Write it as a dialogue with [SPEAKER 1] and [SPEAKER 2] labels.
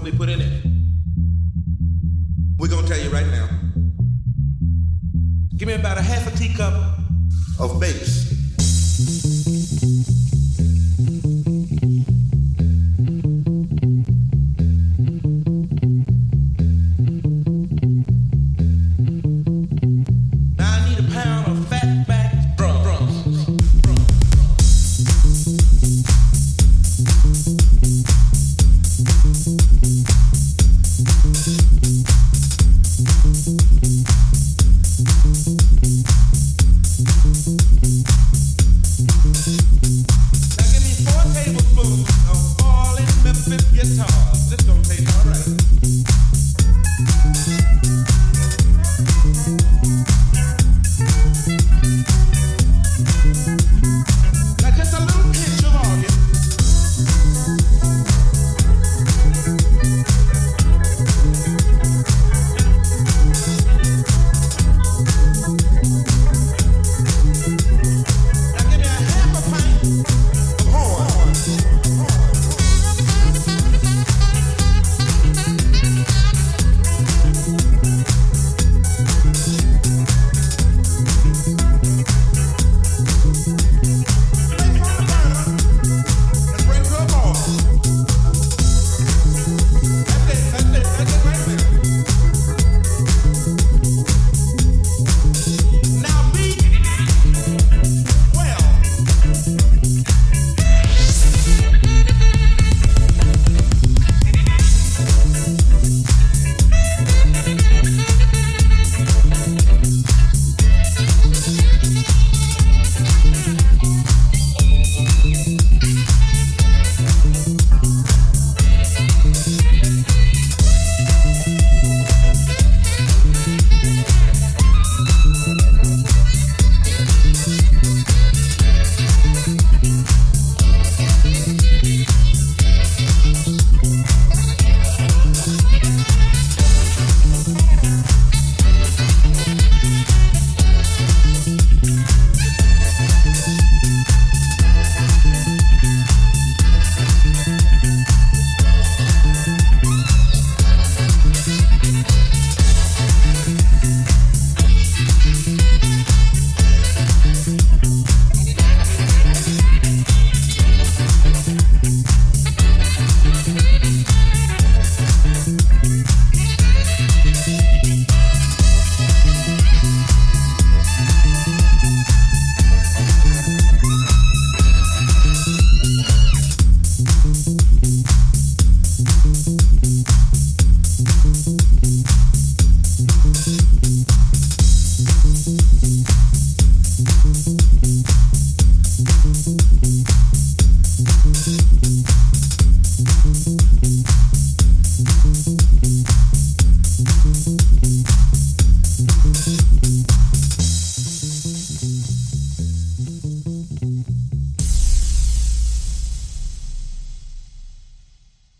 [SPEAKER 1] what we put in it. We're gonna tell you right now. Give me about a half a teacup of base. Guitars. This gonna taste all